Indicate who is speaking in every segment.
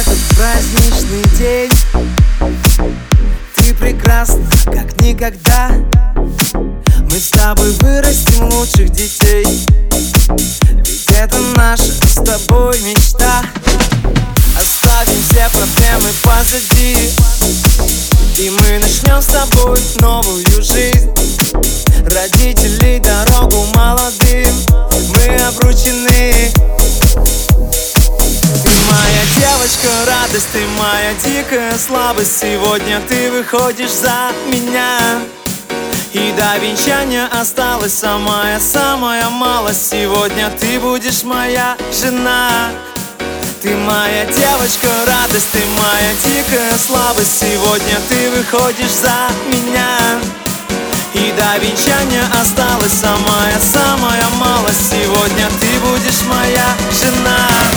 Speaker 1: этот праздничный день. Ты прекрасна, как никогда. Мы с тобой вырастим лучших детей. Ведь это наша с тобой мечта. Оставим все проблемы позади. И мы начнем с тобой новую жизнь. Родителей дорогу молодым. Мы обручены девочка, радость, ты моя дикая слабость. Сегодня ты выходишь за меня. И до венчания осталась самая-самая малость. Сегодня ты будешь моя жена. Ты моя девочка, радость, ты моя дикая слабость. Сегодня ты выходишь за меня. И до венчания осталась самая-самая малость. Сегодня ты будешь моя жена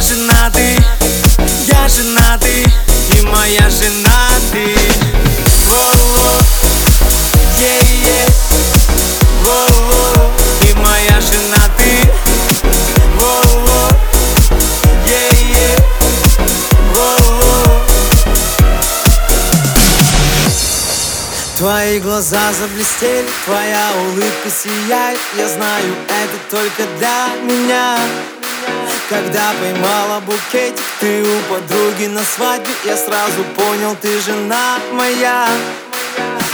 Speaker 1: я женатый я женатый и моя жена ты. Воу-воу, е-е Воу-воу, и моя жена ты. Воу-воу, е-е Воу-воу Твои глаза заблестели, твоя улыбка сияет. Я знаю, это только для меня когда поймала букетик ты у подруги на свадьбе Я сразу понял, ты жена моя.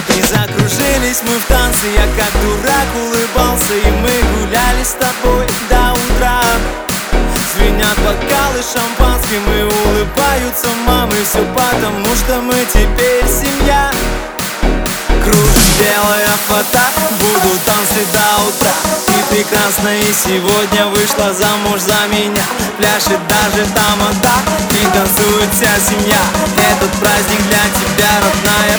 Speaker 1: И закружились мы в танце, я как дурак улыбался И мы гуляли с тобой до утра. Звенят бокалы шампанским и улыбаются мамы Все потому, что мы теперь семья. Кружит белая фото, буду танцы до утра прекрасна и сегодня вышла замуж за меня. Пляшет даже тамада, и танцует вся семья. Этот праздник для тебя, родная